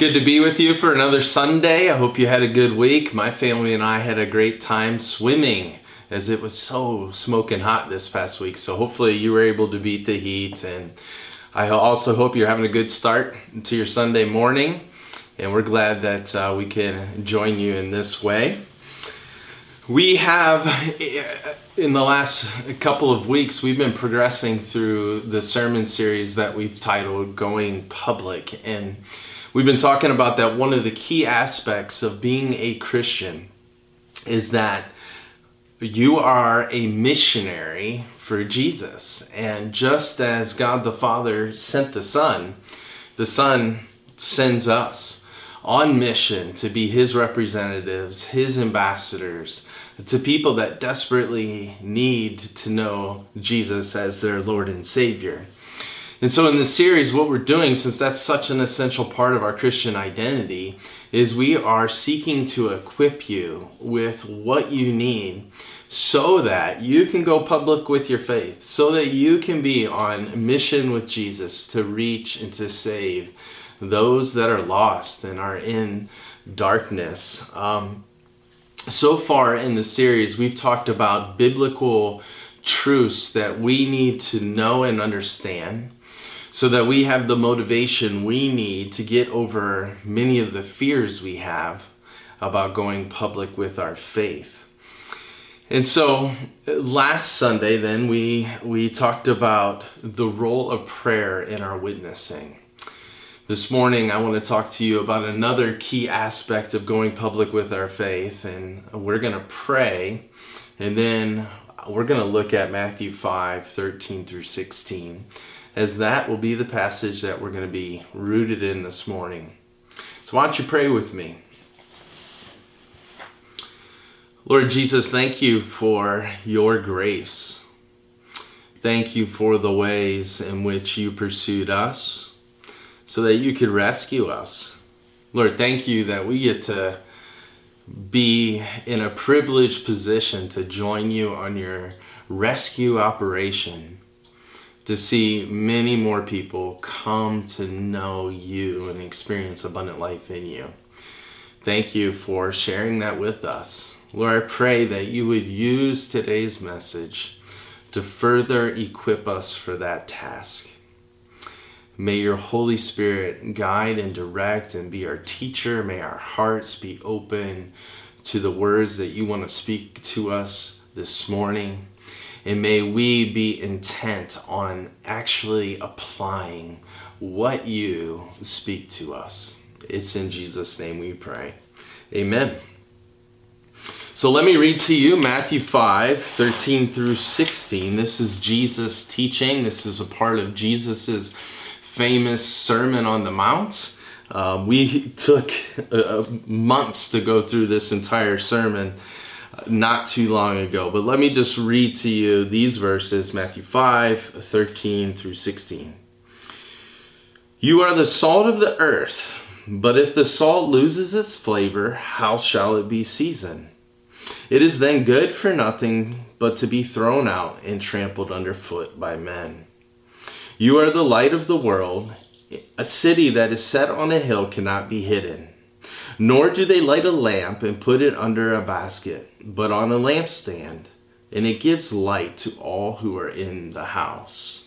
good to be with you for another Sunday. I hope you had a good week. My family and I had a great time swimming as it was so smoking hot this past week. So hopefully you were able to beat the heat and I also hope you're having a good start to your Sunday morning. And we're glad that uh, we can join you in this way. We have, in the last couple of weeks, we've been progressing through the sermon series that we've titled Going Public. And we've been talking about that one of the key aspects of being a Christian is that you are a missionary for Jesus. And just as God the Father sent the Son, the Son sends us on mission to be His representatives, His ambassadors, to people that desperately need to know Jesus as their Lord and Savior. And so, in this series, what we're doing, since that's such an essential part of our Christian identity, is we are seeking to equip you with what you need so that you can go public with your faith, so that you can be on mission with Jesus to reach and to save those that are lost and are in darkness. Um, so far in the series, we've talked about biblical truths that we need to know and understand so that we have the motivation we need to get over many of the fears we have about going public with our faith. And so last Sunday then we we talked about the role of prayer in our witnessing. This morning, I want to talk to you about another key aspect of going public with our faith, and we're going to pray, and then we're going to look at Matthew 5 13 through 16, as that will be the passage that we're going to be rooted in this morning. So, why don't you pray with me? Lord Jesus, thank you for your grace. Thank you for the ways in which you pursued us so that you could rescue us. Lord, thank you that we get to be in a privileged position to join you on your rescue operation, to see many more people come to know you and experience abundant life in you. Thank you for sharing that with us. Lord, I pray that you would use today's message to further equip us for that task. May your Holy Spirit guide and direct and be our teacher. May our hearts be open to the words that you want to speak to us this morning. And may we be intent on actually applying what you speak to us. It's in Jesus' name we pray. Amen. So let me read to you Matthew 5 13 through 16. This is Jesus teaching. This is a part of Jesus' famous Sermon on the Mount. Um, we took uh, months to go through this entire sermon uh, not too long ago. But let me just read to you these verses Matthew 5 13 through 16. You are the salt of the earth, but if the salt loses its flavor, how shall it be seasoned? It is then good for nothing but to be thrown out and trampled underfoot by men. You are the light of the world. A city that is set on a hill cannot be hidden. Nor do they light a lamp and put it under a basket, but on a lampstand, and it gives light to all who are in the house.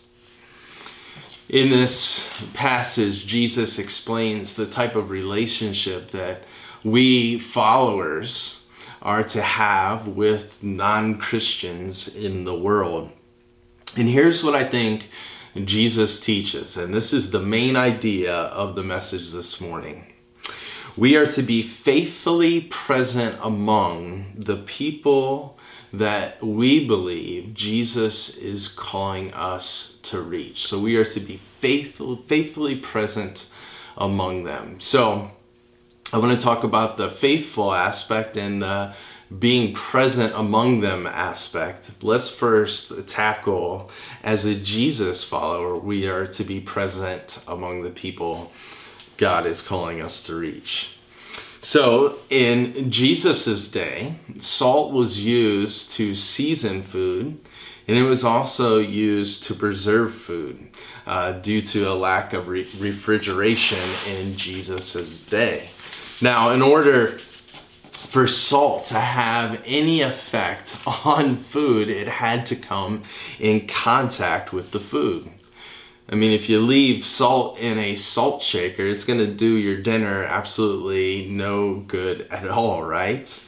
In this passage, Jesus explains the type of relationship that we followers are to have with non Christians in the world. And here's what I think Jesus teaches, and this is the main idea of the message this morning. We are to be faithfully present among the people that we believe Jesus is calling us to reach. So we are to be faithful, faithfully present among them. So I want to talk about the faithful aspect and the being present among them aspect, let's first tackle as a Jesus follower, we are to be present among the people God is calling us to reach. So, in Jesus's day, salt was used to season food And it was also used to preserve food uh, due to a lack of re- refrigeration in Jesus' day. Now, in order for salt to have any effect on food, it had to come in contact with the food. I mean, if you leave salt in a salt shaker, it's going to do your dinner absolutely no good at all, right?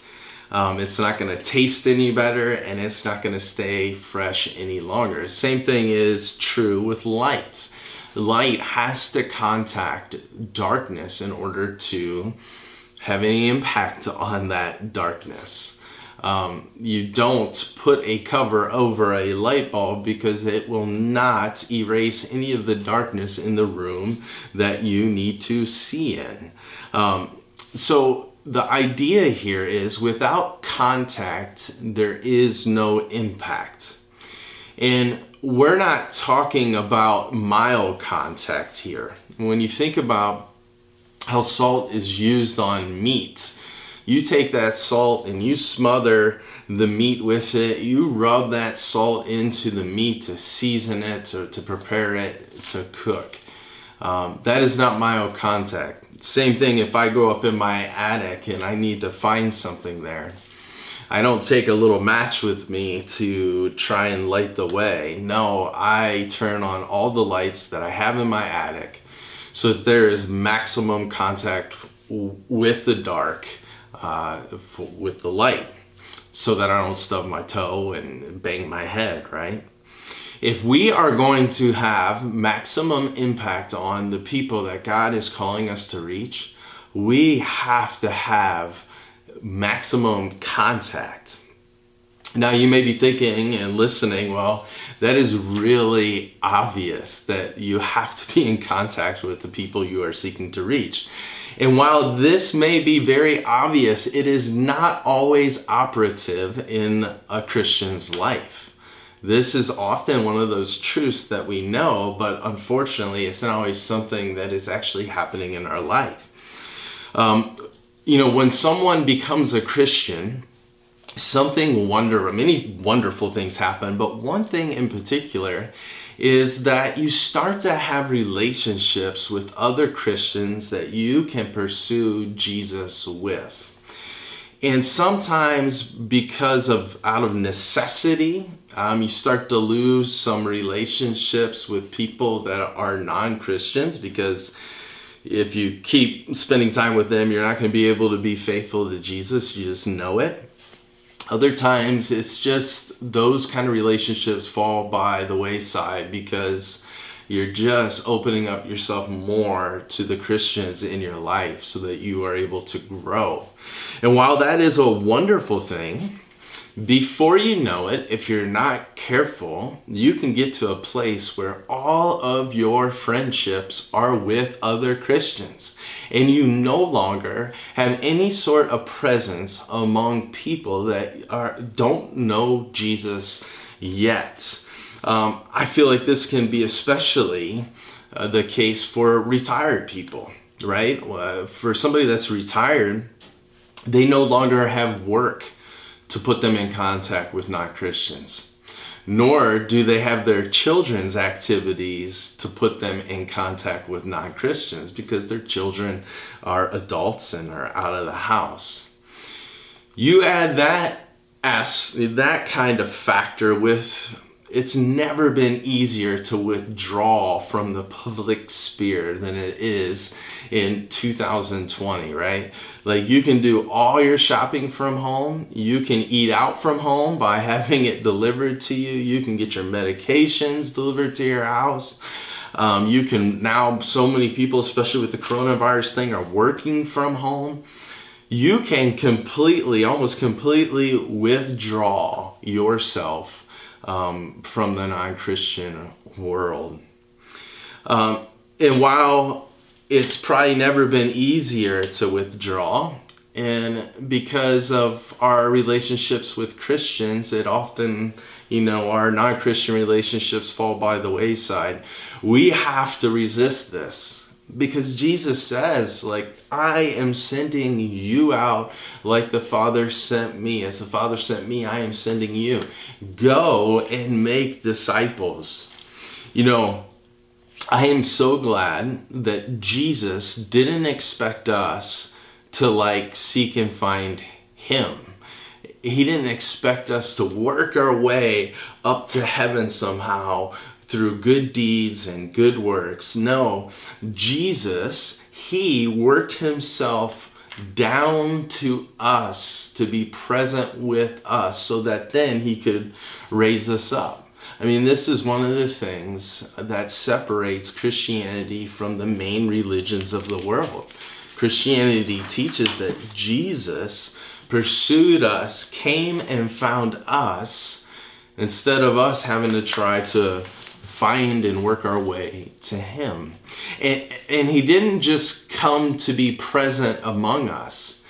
Um, it's not going to taste any better and it's not going to stay fresh any longer. Same thing is true with light. Light has to contact darkness in order to have any impact on that darkness. Um, you don't put a cover over a light bulb because it will not erase any of the darkness in the room that you need to see in. Um, so the idea here is without contact, there is no impact. And we're not talking about mild contact here. When you think about how salt is used on meat, you take that salt and you smother the meat with it. You rub that salt into the meat to season it, to, to prepare it to cook. Um, that is not mild contact. Same thing if I go up in my attic and I need to find something there. I don't take a little match with me to try and light the way. No, I turn on all the lights that I have in my attic so that there is maximum contact with the dark, uh, with the light, so that I don't stub my toe and bang my head, right? if we are going to have maximum impact on the people that God is calling us to reach, we have to have maximum contact. Now, you may be thinking and listening, well, that is really obvious that you have to be in contact with the people you are seeking to reach. And while this may be very obvious, it is not always operative in a Christian's life. This is often one of those truths that we know, but unfortunately, it's not always something that is actually happening in our life. Um, you know, when someone becomes a Christian, something wonderful, many wonderful things happen, but one thing in particular is that you start to have relationships with other Christians that you can pursue Jesus with. And sometimes because of out of necessity, um, you start to lose some relationships with people that are non-Christians because if you keep spending time with them, you're not going to be able to be faithful to Jesus. You just know it. Other times, it's just those kind of relationships fall by the wayside because you're just opening up yourself more to the Christians in your life so that you are able to grow. And while that is a wonderful thing, before you know it, if you're not careful, you can get to a place where all of your friendships are with other Christians and you no longer have any sort of presence among people that are don't know Jesus yet. Um, I feel like this can be especially uh, the case for retired people, right? Uh, for somebody that's retired, they no longer have work to put them in contact with non Christians, nor do they have their children's activities to put them in contact with non Christians because their children are adults and are out of the house. You add that as that kind of factor with it's never been easier to withdraw from the public sphere than it is in 2020, right? Like you can do all your shopping from home, you can eat out from home by having it delivered to you, you can get your medications delivered to your house. Um, you can now, so many people, especially with the coronavirus thing, are working from home. You can completely, almost completely withdraw yourself um, from the non Christian world. Um, and while it's probably never been easier to withdraw, and because of our relationships with Christians, it often, you know, our non Christian relationships fall by the wayside. We have to resist this. Because Jesus says, like, I am sending you out like the Father sent me. As the Father sent me, I am sending you. Go and make disciples. You know, I am so glad that Jesus didn't expect us to like seek and find Him. He didn't expect us to work our way up to heaven somehow through good deeds and good works. No, Jesus, He worked Himself down to us to be present with us so that then He could raise us up. I mean, this is one of the things that separates Christianity from the main religions of the world. Christianity teaches that Jesus pursued us, came and found us, instead of us having to try to find and work our way to Him. And, and He didn't just come to be present among us,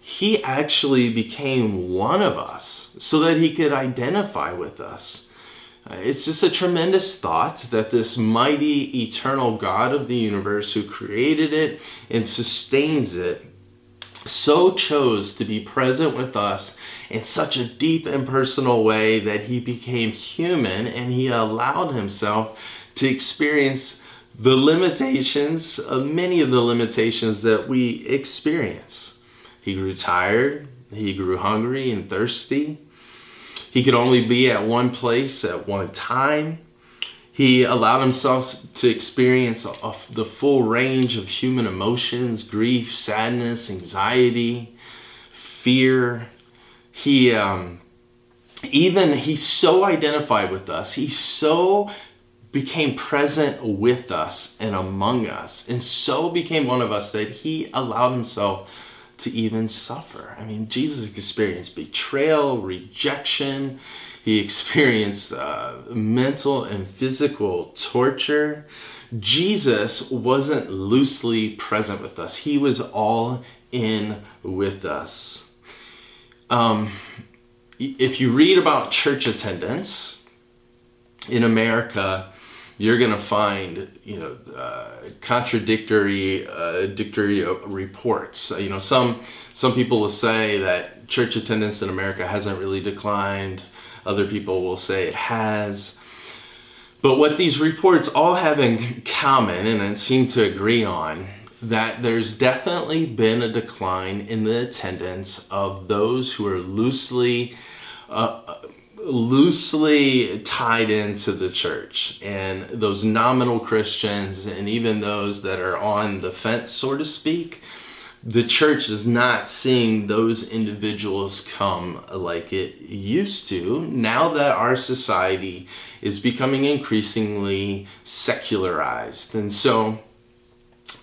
He actually became one of us so that He could identify with us. Uh, it's just a tremendous thought that this mighty, eternal God of the universe who created it and sustains it so chose to be present with us in such a deep and personal way that he became human and he allowed himself to experience the limitations of many of the limitations that we experience. He grew tired, he grew hungry and thirsty. He could only be at one place at one time. He allowed himself to experience the full range of human emotions grief, sadness, anxiety, fear. He um, even, he so identified with us. He so became present with us and among us, and so became one of us that he allowed himself to even suffer. I mean, Jesus experienced betrayal, rejection, he experienced uh, mental and physical torture. Jesus wasn't loosely present with us, he was all in with us. Um, if you read about church attendance in America, you're going to find you know uh, contradictory uh, reports. Uh, you know some some people will say that church attendance in America hasn't really declined. Other people will say it has. But what these reports all have in common, and seem to agree on, that there's definitely been a decline in the attendance of those who are loosely uh, loosely tied into the church and those nominal Christians and even those that are on the fence, so to speak, the church is not seeing those individuals come like it used to now that our society is becoming increasingly secularized. And so,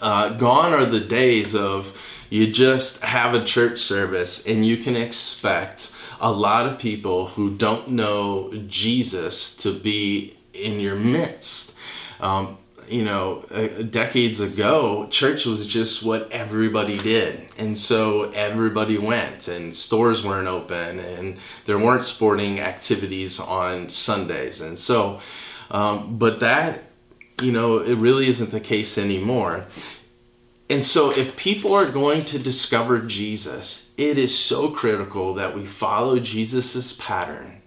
uh, gone are the days of you just have a church service and you can expect a lot of people who don't know Jesus to be in your midst. Um, you know, decades ago, church was just what everybody did. And so everybody went, and stores weren't open, and there weren't sporting activities on Sundays. And so, um, but that, you know, it really isn't the case anymore. And so, if people are going to discover Jesus, it is so critical that we follow Jesus's pattern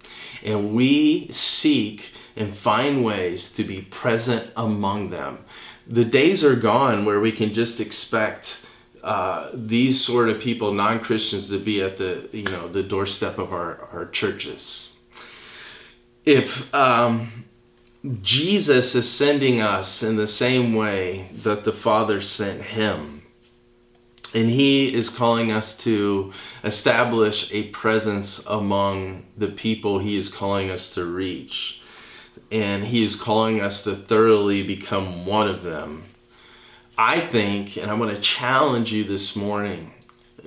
and we seek and find ways to be present among them. The days are gone where we can just expect uh, these sort of people, non-Christians, to be at the you know the doorstep of our, our churches. If um, Jesus is sending us in the same way that the Father sent him. And he is calling us to establish a presence among the people he is calling us to reach. And he is calling us to thoroughly become one of them. I think, and I want to challenge you this morning,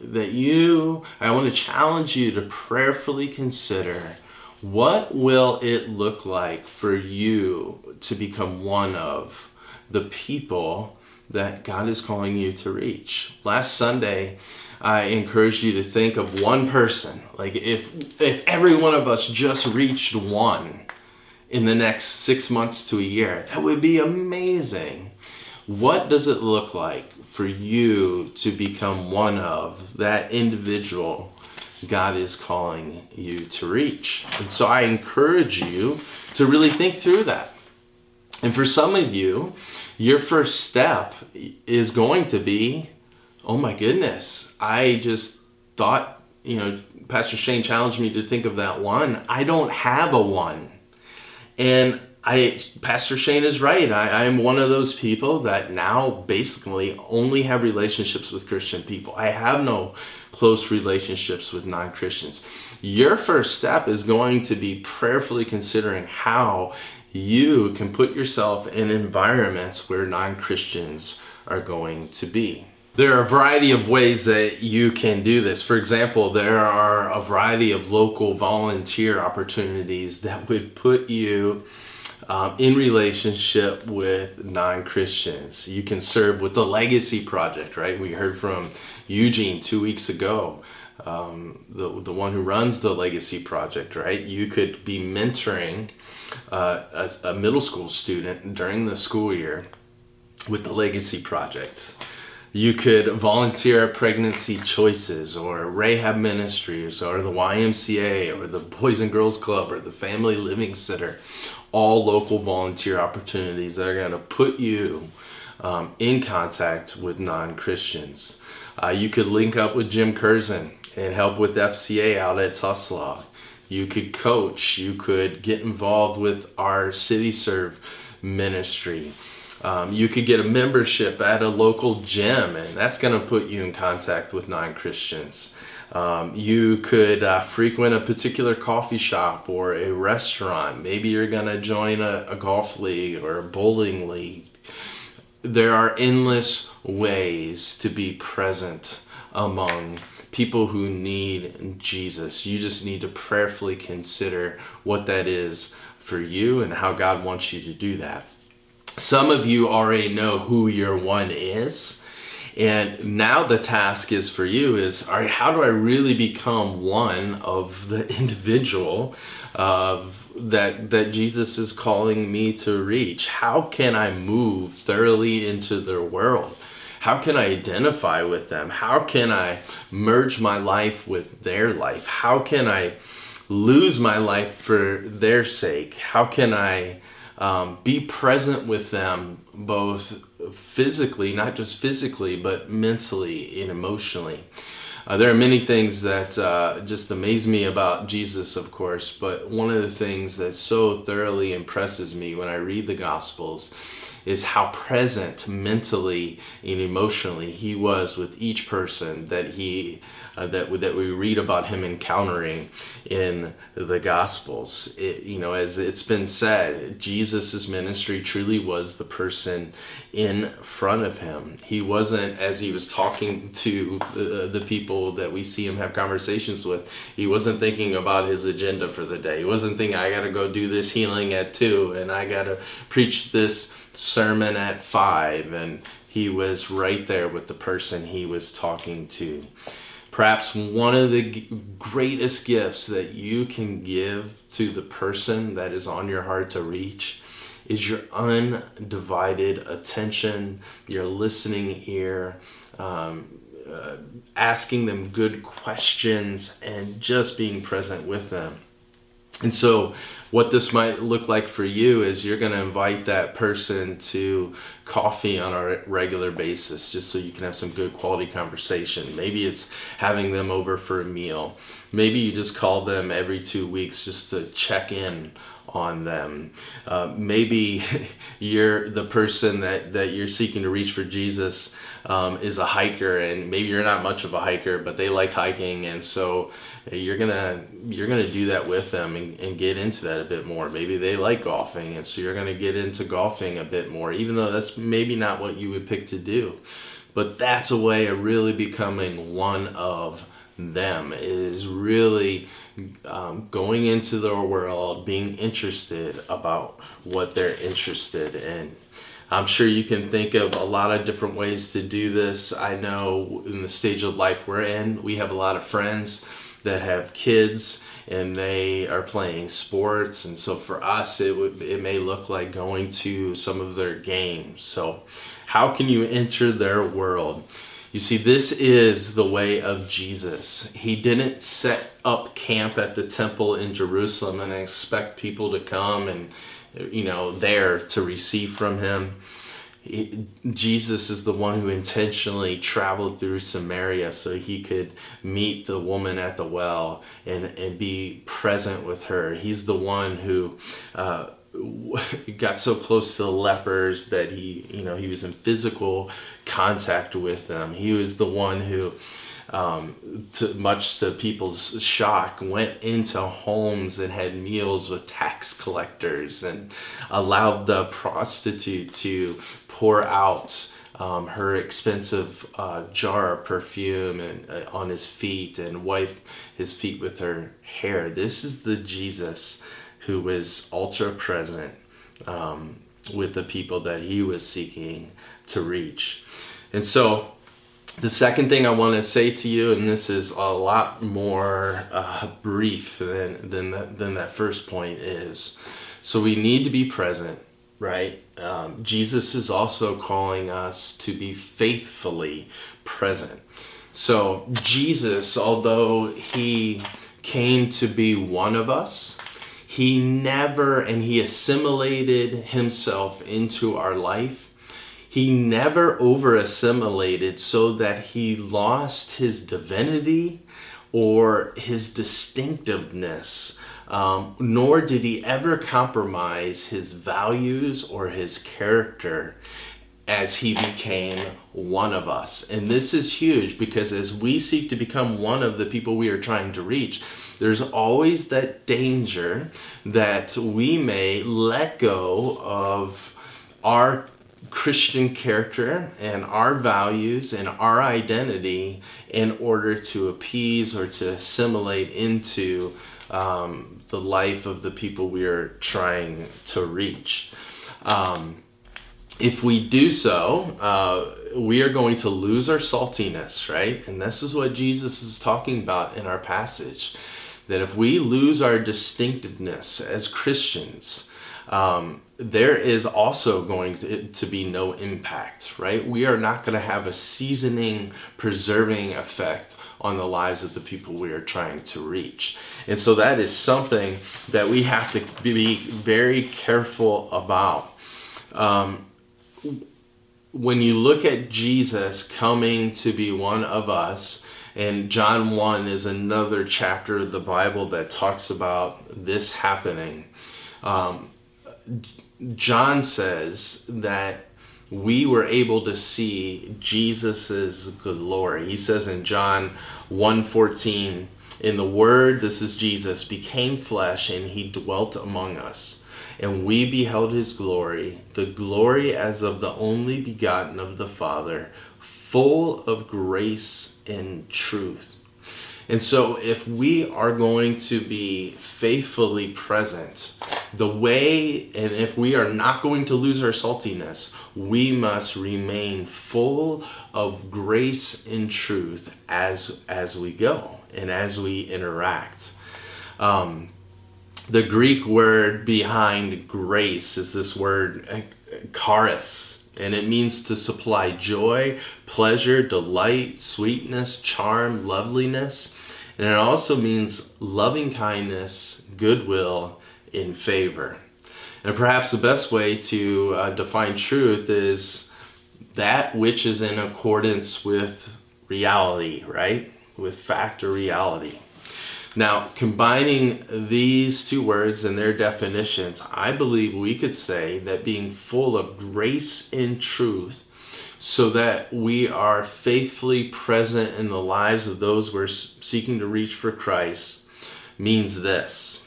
that you, I want to challenge you to prayerfully consider what will it look like for you to become one of the people that God is calling you to reach? Last Sunday, I encouraged you to think of one person. Like if if every one of us just reached one in the next 6 months to a year, that would be amazing. What does it look like for you to become one of that individual God is calling you to reach? And so I encourage you to really think through that. And for some of you, your first step is going to be, oh my goodness, I just thought, you know, Pastor Shane challenged me to think of that one. I don't have a one. And I, Pastor Shane is right. I, am one of those people that now basically only have relationships with Christian people. I have no close relationships with non Christians. Your first step is going to be prayerfully considering how you can put yourself in environments where non Christians are going to be. There are a variety of ways that you can do this. For example, there are a variety of local volunteer opportunities that would put you um, in relationship with non Christians. You can serve with the Legacy Project, right? We heard from Eugene two weeks ago, um, the, the one who runs the Legacy Project, right? You could be mentoring uh, a, a middle school student during the school year with the Legacy Project. You could volunteer at Pregnancy Choices or Rahab Ministries or the YMCA or the Boys and Girls Club or the Family Living Center. All local volunteer opportunities that are going to put you um, in contact with non Christians. Uh, you could link up with Jim Curzon and help with FCA out at Tuslaw. You could coach. You could get involved with our City Serve ministry. Um, you could get a membership at a local gym, and that's going to put you in contact with non Christians. Um, you could uh, frequent a particular coffee shop or a restaurant. Maybe you're going to join a, a golf league or a bowling league. There are endless ways to be present among people who need Jesus. You just need to prayerfully consider what that is for you and how God wants you to do that. Some of you already know who your one is. And now the task is for you is all right, how do I really become one of the individual of that that Jesus is calling me to reach? How can I move thoroughly into their world? How can I identify with them? How can I merge my life with their life? How can I lose my life for their sake? How can I um, be present with them both physically, not just physically, but mentally and emotionally. Uh, there are many things that uh, just amaze me about Jesus, of course, but one of the things that so thoroughly impresses me when I read the Gospels is how present mentally and emotionally he was with each person that he uh, that that we read about him encountering in the Gospels. It, you know, as it's been said, Jesus' ministry truly was the person in front of him. He wasn't as he was talking to uh, the people that we see him have conversations with. He wasn't thinking about his agenda for the day. He wasn't thinking, "I got to go do this healing at two, and I got to preach this." sermon at five, and he was right there with the person he was talking to. Perhaps one of the greatest gifts that you can give to the person that is on your heart to reach is your undivided attention, your listening ear, um, uh, asking them good questions, and just being present with them. And so, what this might look like for you is you're going to invite that person to coffee on a regular basis just so you can have some good quality conversation. Maybe it's having them over for a meal. Maybe you just call them every two weeks just to check in on them. Uh, maybe you're the person that, that you're seeking to reach for Jesus um, is a hiker, and maybe you're not much of a hiker, but they like hiking, and so you're gonna you're gonna do that with them and, and get into that a bit more. Maybe they like golfing, and so you're gonna get into golfing a bit more, even though that's maybe not what you would pick to do. But that's a way of really becoming one of them is really um, going into their world, being interested about what they're interested in. I'm sure you can think of a lot of different ways to do this. I know in the stage of life we're in, we have a lot of friends that have kids and they are playing sports and so for us it would it may look like going to some of their games so How can you enter their world? You see, this is the way of Jesus. He didn't set up camp at the temple in Jerusalem and expect people to come and, you know, there to receive from him. Jesus is the one who intentionally traveled through Samaria so he could meet the woman at the well and, and be present with her. He's the one who uh, got so close to the lepers that he, you know, he was in physical contact with them. He was the one who, um, to, much to people's shock, went into homes and had meals with tax collectors and allowed the prostitute to pour out um, her expensive uh, jar of perfume and uh, on his feet and wipe his feet with her hair. This is the Jesus who was ultra present um, with the people that he was seeking to reach. And so, the second thing I want to say to you, and this is a lot more uh, brief than than that, than that first point is. So we need to be present, right? Um, Jesus is also calling us to be faithfully present. So Jesus, although he came to be one of us, he never, and he assimilated himself into our life. He never over assimilated so that he lost his divinity or his distinctiveness, um, nor did he ever compromise his values or his character as he became one of us. And this is huge because as we seek to become one of the people we are trying to reach, there's always that danger that we may let go of our Christian character and our values and our identity in order to appease or to assimilate into um, the life of the people we are trying to reach. Um, if we do so, uh, we are going to lose our saltiness, right? And this is what Jesus is talking about in our passage that if we lose our distinctiveness as Christians, um, there is also going to, be no impact, right? We are not going to have a seasoning, preserving effect on the lives of the people we are trying to reach. And so that is something that we have to be very careful about. Um, when you look at Jesus coming to be one of us, and John 1 is another chapter of the Bible that talks about this happening. Um, John says that we were able to see Jesus's glory. He says in John 1:14, "In the word, this is Jesus, became flesh and he dwelt among us, and we beheld his glory, the glory as of the only begotten of the Father, full of grace and truth. And so, if we are going to be faithfully present, the way, and if we are not going to lose our saltiness, we must remain full of grace and truth as as we go and as we interact. Um, the Greek word behind grace is this word charis and it means to supply joy, pleasure, delight, sweetness, charm, loveliness. And it also means loving kindness, goodwill, in favor. And perhaps the best way to uh, define truth is that which is in accordance with reality, right? With fact or reality. Now, combining these two words and their definitions, I believe we could say that being full of grace and truth, so that we are faithfully present in the lives of those we're seeking to reach for Christ, means this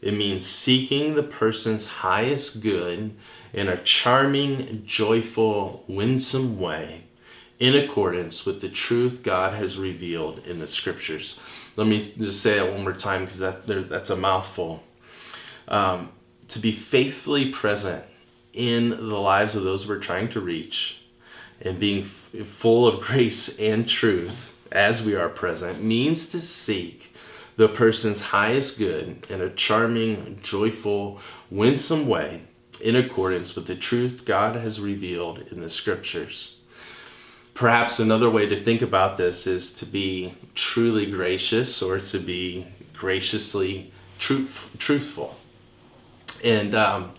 it means seeking the person's highest good in a charming, joyful, winsome way in accordance with the truth God has revealed in the scriptures. Let me just say it one more time because that, that's a mouthful. Um, to be faithfully present in the lives of those we're trying to reach and being f- full of grace and truth as we are present means to seek the person's highest good in a charming, joyful, winsome way in accordance with the truth God has revealed in the scriptures. Perhaps another way to think about this is to be truly gracious or to be graciously truth, truthful. And, um,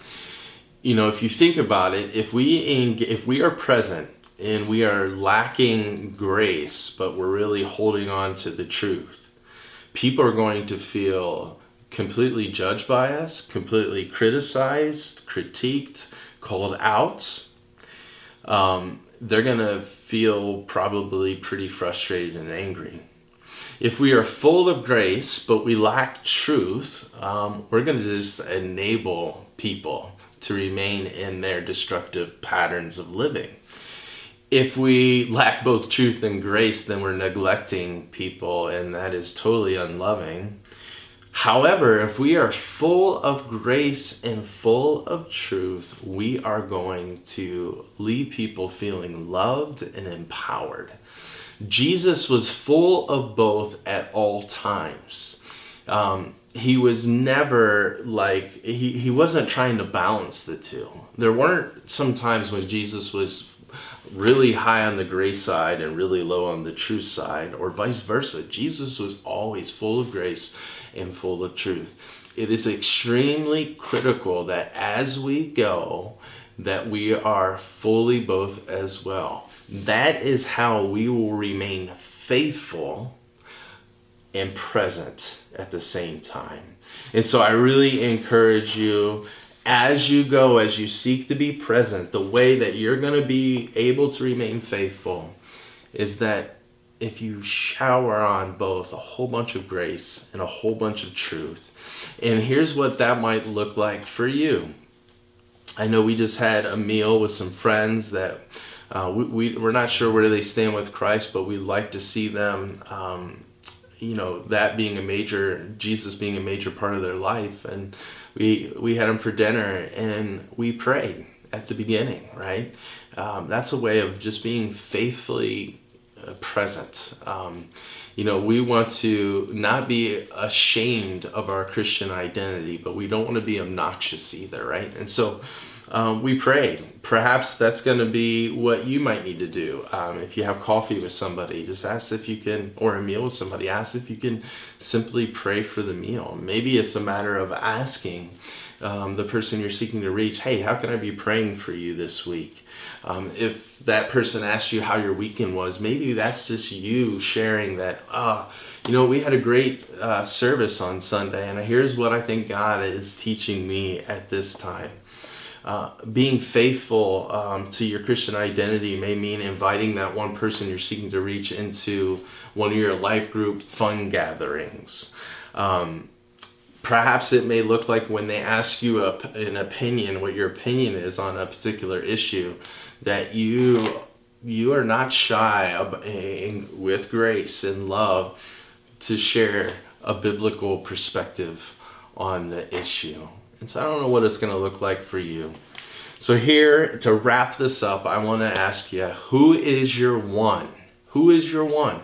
you know, if you think about it, if we, if we are present and we are lacking grace, but we're really holding on to the truth, people are going to feel completely judged by us, completely criticized, critiqued, called out. Um, they're going to feel probably pretty frustrated and angry. If we are full of grace but we lack truth, um, we're going to just enable people to remain in their destructive patterns of living. If we lack both truth and grace, then we're neglecting people, and that is totally unloving. However, if we are full of grace and full of truth, we are going to leave people feeling loved and empowered. Jesus was full of both at all times. Um, he was never like, he, he wasn't trying to balance the two. There weren't some times when Jesus was really high on the grace side and really low on the truth side, or vice versa. Jesus was always full of grace and full of truth. It is extremely critical that as we go, that we are fully both as well. That is how we will remain faithful and present at the same time. And so I really encourage you as you go, as you seek to be present, the way that you're going to be able to remain faithful is that if you shower on both a whole bunch of grace and a whole bunch of truth. And here's what that might look like for you. I know we just had a meal with some friends that uh, we, we, we're not sure where they stand with Christ, but we'd like to see them um, you know that being a major jesus being a major part of their life. And we we had them for dinner and we prayed at the beginning right? Um, that's a way of just being faithfully uh, present. Um, you know we want to not be ashamed of our christian identity but we don't want to be obnoxious either right? And so um, we prayed. Perhaps that's going to be what you might need to do. Um, if you have coffee with somebody, just ask if you can, or a meal with somebody, ask if you can simply pray for the meal. Maybe it's a matter of asking um, the person you're seeking to reach, hey, how can I be praying for you this week? Um, if that person asked you how your weekend was, maybe that's just you sharing that, ah, oh, you know, we had a great uh, service on Sunday, and here's what I think God is teaching me at this time. Uh, being faithful um, to your Christian identity may mean inviting that one person you're seeking to reach into one of your life group fun gatherings. Um, perhaps it may look like when they ask you a, an opinion, what your opinion is on a particular issue, that you you are not shy in, with grace and love to share a biblical perspective on the issue. And so I don't know what it's going to look like for you. So, here to wrap this up, I want to ask you who is your one? Who is your one?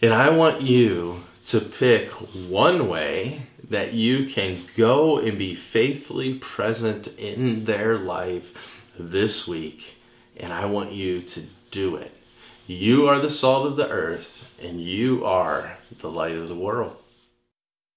And I want you to pick one way that you can go and be faithfully present in their life this week. And I want you to do it. You are the salt of the earth, and you are the light of the world.